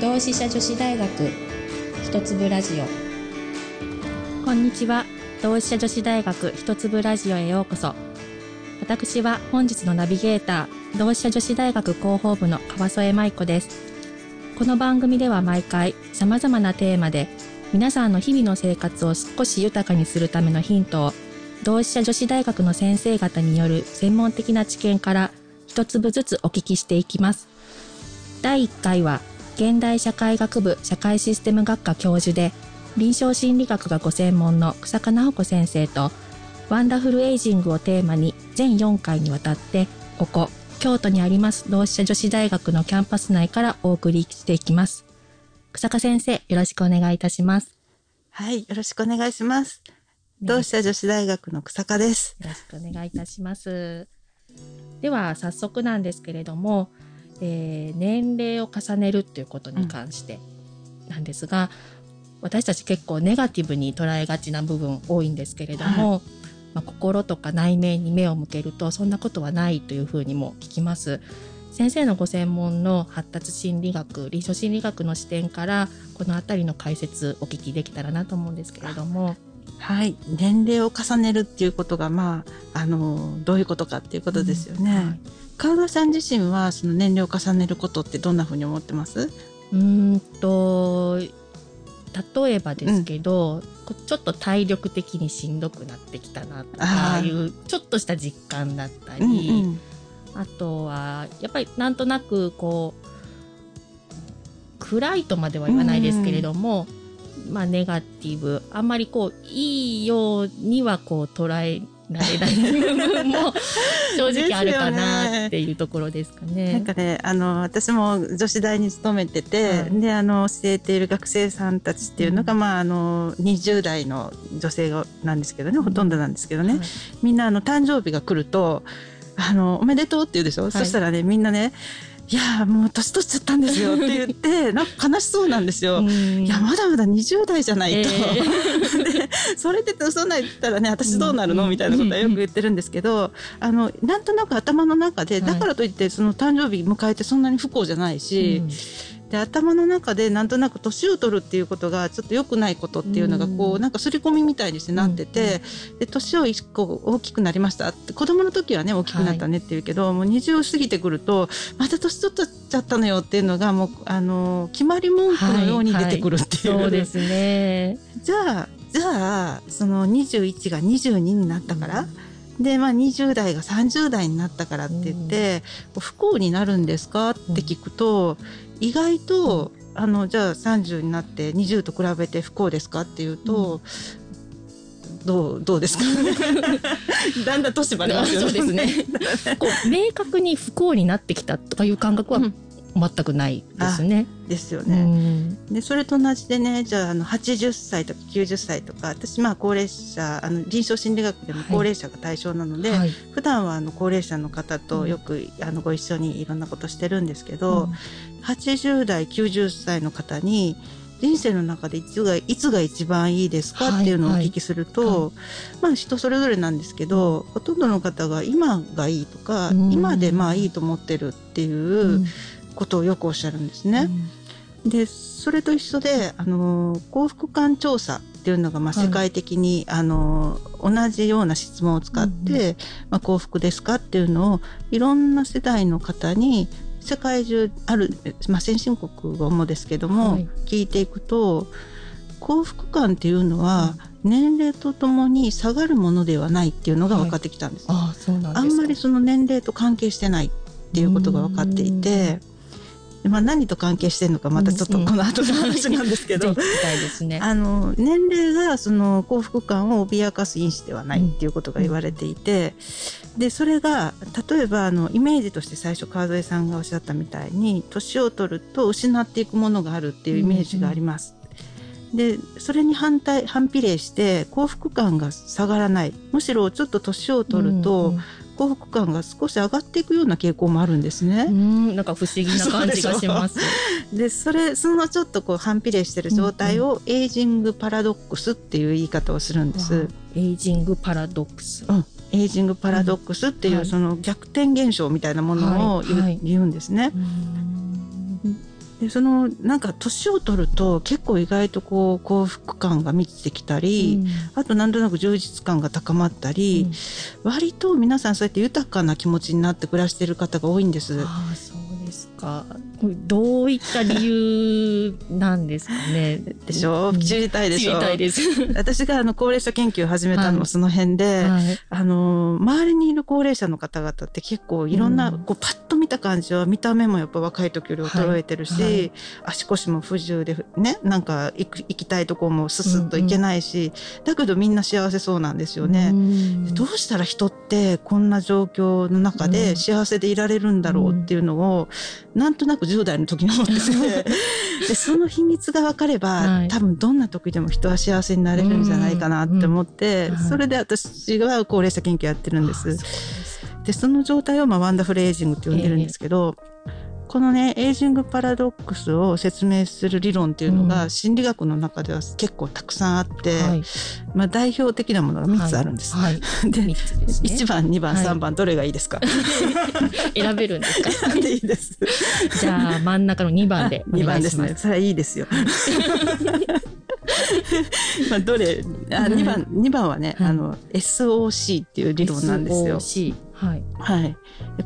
同志社女子大学一粒ラジオ。こんにちは。同志社女子大学一粒ラジオへようこそ。私は本日のナビゲーター同志社女子大学広報部の川添舞子です。この番組では毎回様々なテーマで皆さんの日々の生活を少し豊かにするためのヒントを同志社女子大学の先生方による専門的な知見から一粒ずつお聞きしていきます。第1回は現代社会学部社会システム学科教授で臨床心理学がご専門の日下菜穂子先生とワンダフルエイジングをテーマに全4回にわたってここ京都にあります同志社女子大学のキャンパス内からお送りしていきます。日下先生よろしくお願いいたします。はいよろしくお願いします。同志社女子大学の日下です。よろしくお願いいたします。では早速なんですけれどもえー、年齢を重ねるっていうことに関してなんですが、うん、私たち結構ネガティブに捉えがちな部分多いんですけれども、はい、まあ、心とか内面に目を向けるとそんなことはないというふうにも聞きます。先生のご専門の発達心理学臨床心理学の視点からこの辺りの解説お聞きできたらなと思うんですけれども。はい、年齢を重ねるっていうことが、まあ、あのどういうことかっていうことですよね。うん。はい。川田さん自身はその年齢を重ねることってどんなふうに思ってます？うんと例えばですけど、うん、ちょっと体力的にしんどくなってきたなとかいうちょっとした実感だったり、うんうん、あとはやっぱりなんとなくこう暗いとまでは言わないですけれども、うん、まあネガティブあんまりこういいようにはこう捉えられない部分も 正直あるかなっていうところですかね。なんかねあの私も女子大に勤めてて、はい、であの教えている学生さんたちっていうのが、うん、まああの20代の女性なんですけどね、ほとんどなんですけどね、はい、みんなあの誕生日が来るとあのおめでとうって言うでしょ、はい、そしたらねみんなねいやもう年取っちゃったんですよって言って なんか悲しそうなんですよ。いやまだまだ20代じゃないと、えー、でそれで嘘ないったらね私どうなるの？みたいなことはよく言ってるんですけどあのなんとなく頭の中でだからといってその誕生日迎えてそんなに不幸じゃないし。で頭の中でなんとなく年を取るっていうことがちょっと良くないことっていうのがこう、うん、なんか刷り込みみたいにしてなってて、うん、で年を一個大きくなりました。って子供の時はね大きくなったねっていうけど、はい、もう20を過ぎてくるとまた年取っちゃったのよっていうのがもうあの決まり文句のように出てくるっていう、はいはい、そうですね。じゃあじゃあその21が22になったから、うん、で、まあ、20代が30代になったからって言って、うん、不幸になるんですか？って聞くと、意外とあのじゃあ30になって20と比べて不幸ですか？っていうと、うん、どうどうですか？だんだん年ばれますよね。そうですね。こう明確に不幸になってきたとかいう感覚は全くないですね。ですよね。でそれと同じでねじゃああの80歳とか90歳とか私まあ高齢者あの臨床心理学でも高齢者が対象なので、はい、普段はあの高齢者の方とよく、うん、あのご一緒にいろんなことしてるんですけど、うん、80代90歳の方に人生の中でいつがいつが一番いいですかっていうのをお聞きすると、はい。はい、まあ人それぞれなんですけどほとんどの方が今がいいとか、今でまあいいと思ってるっていう、ことをよくおっしゃるんですね。うん、でそれと一緒であの幸福感調査っていうのがまあ世界的に、はい、あの同じような質問を使って、うん、まあ、幸福ですかっていうのをいろんな世代の方に世界中ある、まあ、先進国もですけども、はい、聞いていくと幸福感っていうのは、年齢とともに下がるものではないっていうのが分かってきたんです。はい、ああんまりその年齢と関係してないっていうことが分かっていて。まあ、何と関係してるのかまたちょっとこの後の話なんですけど、ね、あの年齢がその幸福感を脅かす因子ではないっていうことが言われていて、でそれが例えばあのイメージとして最初川添さんがおっしゃったみたいに年を取ると失っていくものがあるっていうイメージがあります。でそれに反対反比例して幸福感が下がらない。むしろちょっと年を取ると、幸福感が少し上がっていくような傾向もあるんですね。うんなんか不思議な感じがします。でそれそのちょっとこう反比例してる状態をエイジングパラドックスっていう言い方をするんです。エイジングパラドックス。うん。エイジングパラドックスっていう、その逆転現象みたいなものを言,、う言うんですね。でそのなんか年を取ると結構意外とこう幸福感が満ちてきたり、うん、あとなんとなく充実感が高まったり、うん、割と皆さんそうやって豊かな気持ちになって暮らしている方が多いんです。あそうですかどういった理由なんですかね？でしょ、うん、知りたいでしょ？知り。私があの高齢者研究を始めたのもその辺で、はい。はい、あの周りにいる高齢者の方々って結構いろんな、こうパッと見た感じは見た目もやっぱ若い時より衰えてるし、はい、足腰も不自由でねなんか行く行きたいとこもススッと行けないし、うん。うん、だけどみんな幸せそうなんですよね。どうしたら人ってこんな状況の中で幸せでいられるんだろうっていうのを、なんとなく10代の時に思っててで その秘密が分かれば、はい、多分どんな時でも人は幸せになれるんじゃないかなって思って、それで私は高齢者研究やってるんです。でその状態をまあワンダフルエイジングって呼んでるんですけど、えーこのねエイジングパラドックスを説明する理論っていうのが、心理学の中では結構たくさんあって、はい、まあ、代表的なものが3つあるんです。はい はい、でで、ね、1番2番3番どれがいいですか？選べるんですか？でいいです。じゃあ真ん中の2番で2番ですね。それはいいですよ。まあどれあ2番2番はね、あの SOC っていう理論なんですよ。SOC はい。はい。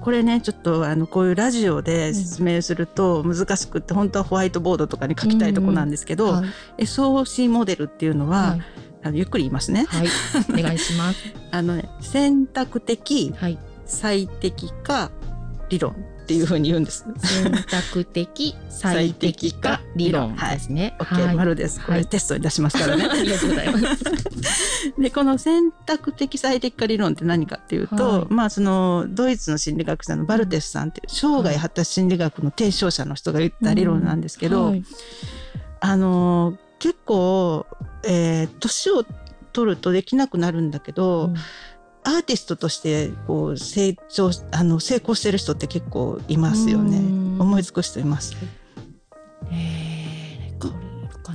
これね、ちょっとあの、こういうラジオで説明すると難しくって、うん、本当はホワイトボードとかに書きたいとこなんですけど、うんはい、SOC モデルっていうのは、はい、あのゆっくり言いますね。はい。お願いします。あのね、選択的、はい、最適化理論っていうふうに言うんです。選択的最適化理論ですね。はい、OK、丸です。これテストに出しますからね。ありがとうございます。で、この選択的最適化理論って何かっていうと、はい、まあそのドイツの心理学者のバルテスさんっていう生涯発達心理学の提唱者の人が言った理論なんですけど、あの結構、えー、年を取るとできなくなるんだけど、うんアーティストとしてこう成長あの成功してる人って結構いますよね。思いつく人います。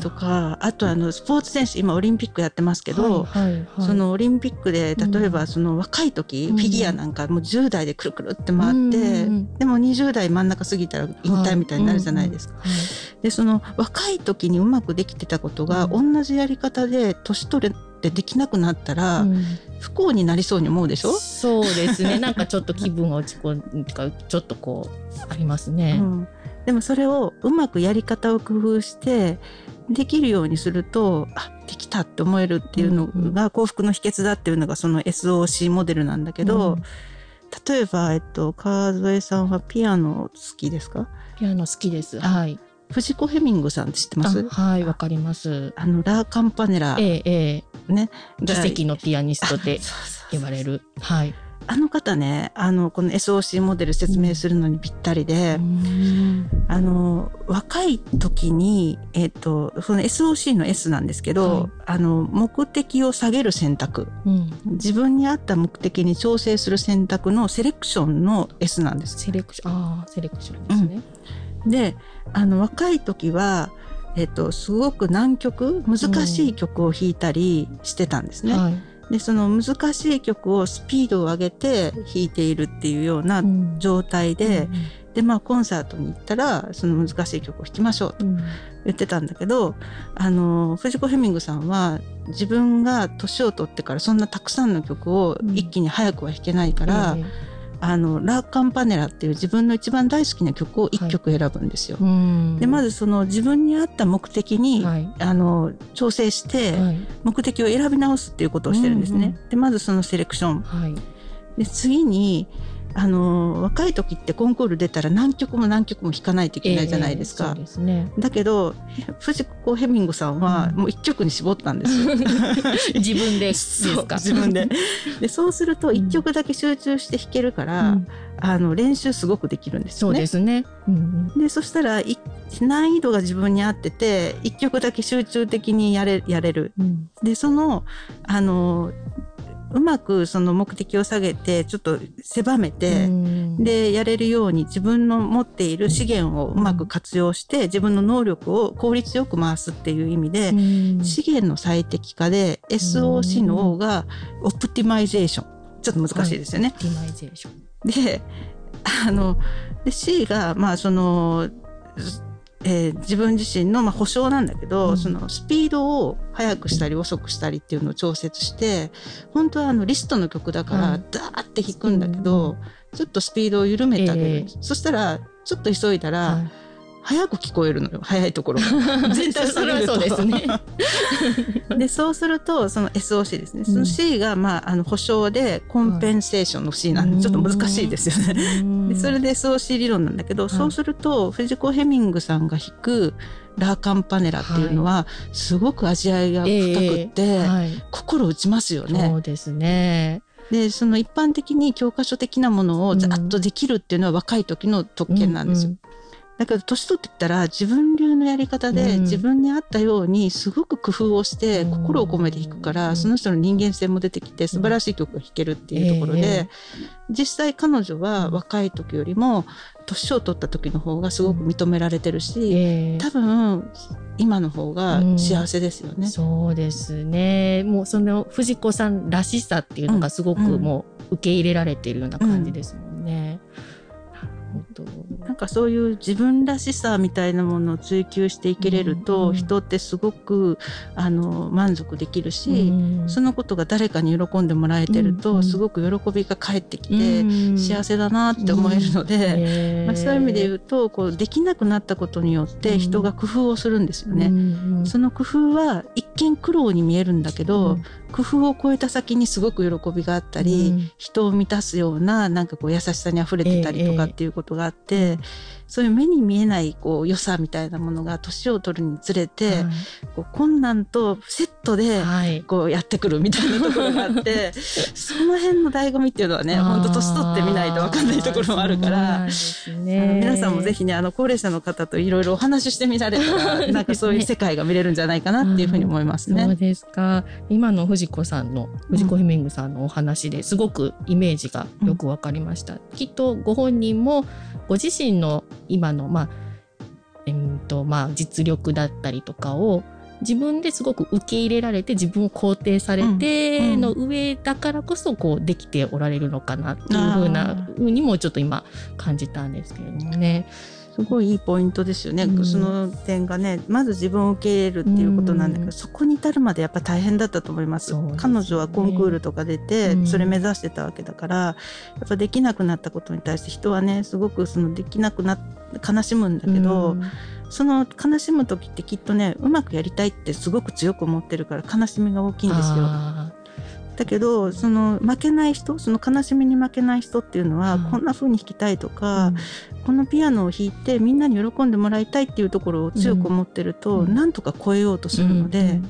とかあとあのスポーツ選手今オリンピックやってますけど、はいはいはい、そのオリンピックで例えばその若い時、うん、フィギュアなんかもう10代でくるくるって回って、うん、でも20代真ん中過ぎたら引退みたいになるじゃないですか。はいうん、でその若い時にうまくできてたことが、同じやり方で年取れってできなくなったら、不幸になりそうに思うでしょ？そうですね。なんかちょっと気分が落ち込んかちょっとこうありますね、うん、でもそれをうまくやり方を工夫してできるようにするとあできたって思えるっていうのが幸福の秘訣だっていうのがその SOC モデルなんだけど、うん、例えば、えっと、川添さんはピアノ好きですか？ピアノ好きです。はい。藤子ヘミングさんって知ってます？はい、わかります。あの、ラーカンパネラ。ええ、ええ。ね。奇跡のピアニストで言われる。はい。あの方ね、あの、この SOC モデル説明するのにぴったりで、うん、あの、若い時に、えっ、ー、と、その SOC の S なんですけど、はい、あの、目的を下げる選択、うん、自分に合った目的に調整する選択のセレクションの S なんです。セレクション、ああ、セレクションですね。うん、で、あの、若い時は、えっ、ー、と、すごく難曲、難しい曲を弾いたりしてたんですね。はい。でその難しい曲をスピードを上げて弾いているっていうような状態で、うん、でまあコンサートに行ったらその難しい曲を弾きましょうと言ってたんだけど、あの藤子ヘミングさんは自分が年を取ってからそんなたくさんの曲を一気に早くは弾けないから。うんあのラーカンパネラっていう自分の一番大好きな曲を一曲選ぶんですよ。はい、でまずその自分に合った目的に、はい、あの調整して、目的を選び直すっていうことをしてるんですね。でまずそのセレクション。で次にあの若い時ってコンクール出たら何曲も何曲も弾かないといけないじゃないですか。えー、すね、だけど藤子ヘミングさんはもう一曲に絞ったんですよ。自分でですか？自分ででそうすると一曲だけ集中して弾けるから、うん、あの練習すごくできるんですよね。そうですね。うん、でそしたら難易度が自分に合ってて一曲だけ集中的にやれやれる。うん、でそのあのうまくその目的を下げてちょっと狭めてでやれるように自分の持っている資源をうまく活用して自分の能力を効率よく回すっていう意味で資源の最適化で SOC の O がオプティマイゼーション。ちょっと難しいですよね。オプティマイゼーション。であので C がまあそのえー、自分自身の、まあ、保証なんだけど、うん、そのスピードを速くしたり遅くしたりっていうのを調節して本当はあのリストの曲だからダーって弾くんだけど、ちょっとスピードを緩めてあげる、えー、そしたらちょっと急いだら、はい早く聞こえるのよ。早いところが。全体 それはそうですね。でそうするとその SOC ですね、その C が、まあ、あの保証でコンペンセーションの C なんでちょっと難しいですよね。でそれで SOC 理論なんだけど、そうすると藤子ヘミングさんが弾くラーカンパネラっていうのは、すごく味わいが深くって、えーはい、心打ちますよね。そうですね。でその一般的に教科書的なものをざっとできるっていうのは若い時の特権なんですよ。うんうんだけど年取ってきたら自分流のやり方で自分に合ったようにすごく工夫をして心を込めて弾くからその人の人間性も出てきて素晴らしい曲が弾けるっていうところで実際彼女は若い時よりも年を取った時の方がすごく認められてるし多分今の方が幸せですよね。そうですね。もうその藤子さんらしさっていうのがすごくもう受け入れられているような感じですもんね。なんかそういう自分らしさみたいなものを追求していけれると、うん、人ってすごくあの満足できるし、うん、そのことが誰かに喜んでもらえてると、うん、すごく喜びが返ってきて、幸せだなって思えるので、まあ、そういう意味で言うとこうできなくなったことによって人が工夫をするんですよね。その工夫は一見苦労に見えるんだけど、工夫を超えた先にすごく喜びがあったり、人を満たすようななんかこう優しさにあふれてたりとかっていうことがあって、そういう目に見えないこう良さみたいなものが年を取るにつれて、はい、こう困難とセットでこうやってくるみたいなところがあって、その辺の醍醐味っていうのはね本当年取ってみないと分かんないところもあるから、ね、皆さんもぜひねあの高齢者の方といろいろお話ししてみられたら なんかそういう世界が見れるんじゃないかなっていうふうに思いますね。そうですか。今の藤子さんの藤子ヘミングさんのお話ですごくイメージがよく分かりました。うん、きっとご本人もご自身の今の、まあ、えーとまあ、実力だったりとかを自分ですごく受け入れられて自分を肯定されての上だからこそこうできておられるのかなっていうふうなふうにもちょっと今感じたんですけれどもね。すごいいいポイントですよね、うん、その点がねまず自分を受け入れるっていうことなんだけど、うん、そこに至るまでやっぱ大変だったと思います、ね、彼女はコンクールとか出て、それ目指してたわけだからやっぱできなくなったことに対して人はねすごくそのできなくな悲しむんだけど、その悲しむ時ってきっとねうまくやりたいってすごく強く思ってるから悲しみが大きいんですよ。だけどその負けない人その悲しみに負けない人っていうのは、こんな風に弾きたいとか、うん、このピアノを弾いてみんなに喜んでもらいたいっていうところを強く思ってると、うん、なんとか超えようとするので、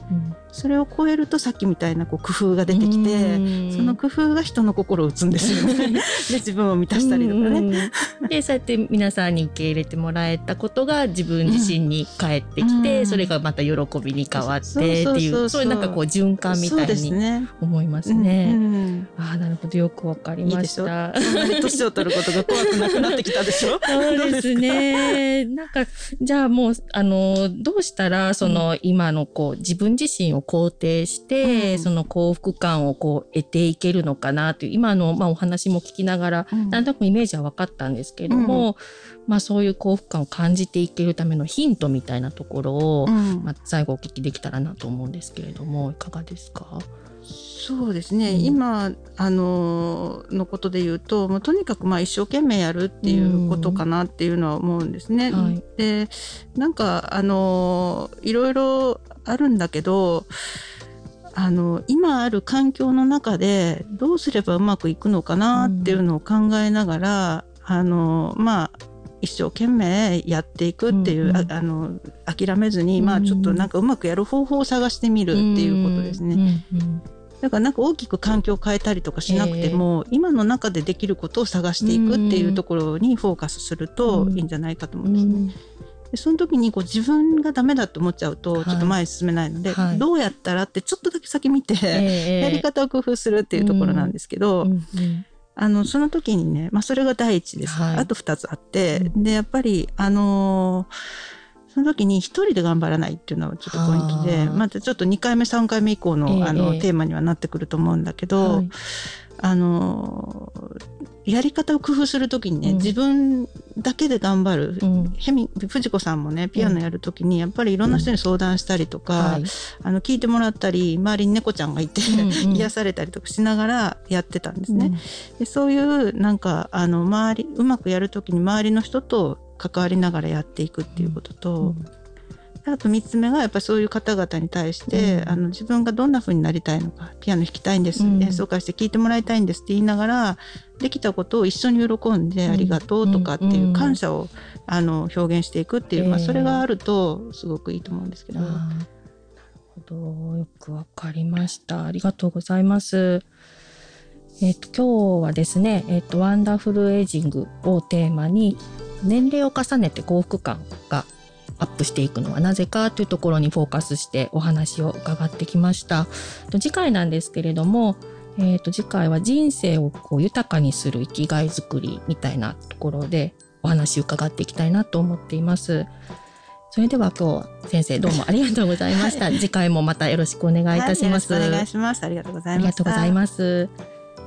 それを超えるとさっきみたいなこう工夫が出てきてその工夫が人の心を打つんですよね。で自分を満たしたりとかね。でそうやって皆さんに受け入れてもらえたことが自分自身に返ってきて、うん、それがまた喜びに変わってっていうそういうなんかこう循環みたいに思いますね。すねうんうん、ああなるほどよくわかりました。いい年を取ることが怖くなくなってきたでしょ。そうですね。なんかじゃあもうあのどうしたらその、今のこう自分自身を肯定して、うん、その幸福感をこう得ていけるのかなという今の、まあ、お話も聞きながら、うん、なんとなくイメージは分かったんですけれども、うん、まあ、そういう幸福感を感じていけるためのヒントみたいなところを、まあ、最後お聞きできたらなと思うんですけれどもいかがですか？そうですね、うん、今あののことで言うともうとにかくまあ一生懸命やるっていうことかなっていうのは思うんですね。うん。はい、でなんかあのいろいろあるんだけどあの今ある環境の中でどうすればうまくいくのかなっていうのを考えながら、うん、あのまあ一生懸命やっていくっていう、うん、あの諦めずに、まあちょっとなんかうまくやる方法を探してみるっていうことですね。だからなんか大きく環境を変えたりとかしなくても、えー、今の中でできることを探していくっていうところにフォーカスするといいんじゃないかと思うんですね。でその時にこう自分がダメだと思っちゃうとちょっと前に進めないので、はい、どうやったらってちょっとだけ先見て、えー、やり方を工夫するっていうところなんですけど、うん。うん、あのその時にね、まあ、それが第一です、はい、あと2つあって、でやっぱりあのーその時に一人で頑張らないっていうのはちょっとポイントで、またちょっと2回目3回目以降の,、あのテーマにはなってくると思うんだけど、はい、あのやり方を工夫するときにね、うん、自分だけで頑張る、うん、ヘミ藤子さんもねピアノやるときにやっぱりいろんな人に相談したりとか、うんあの聞いてもらったり周りに猫ちゃんがいて、癒されたりとかしながらやってたんですね。でそういうなんかあの周りうまくやるときに周りの人と関わりながらやっていくっていうことと、あと3つ目がやっぱりそういう方々に対して、うん、あの自分がどんな風になりたいのかピアノ弾きたいんです、うん、演奏会して聴いてもらいたいんですって言いながらできたことを一緒に喜んで、ありがとうとかっていう感謝を、あの表現していくっていう、まあ、それがあるとすごくいいと思うんですけど。なるほど。よくわかりました。ありがとうございます。えっ、と今日はですね、えっ、とワンダフルエイジングをテーマに年齢を重ねて幸福感がアップしていくのはなぜかというところにフォーカスしてお話を伺ってきました。次回なんですけれども、えー、と次回は人生をこう豊かにする生きがいづくりみたいなところでお話伺っていきたいなと思っています。それでは今日先生どうもありがとうございました。次回もまたよろしくお願いいたします。はい、お願いします。ありがとうございます。ありがとうございます。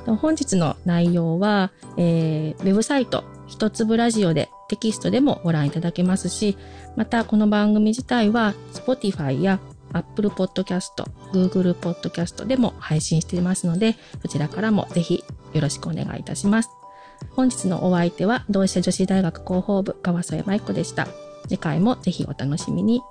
本日の内容は、えー、ウェブサイト一粒ラジオでテキストでもご覧いただけますし、またこの番組自体は Spotify や Apple Podcast、Google Podcast でも配信していますので、そちらからもぜひよろしくお願いいたします。本日のお相手は同志社女子大学広報部川添舞子でした。次回もぜひお楽しみに。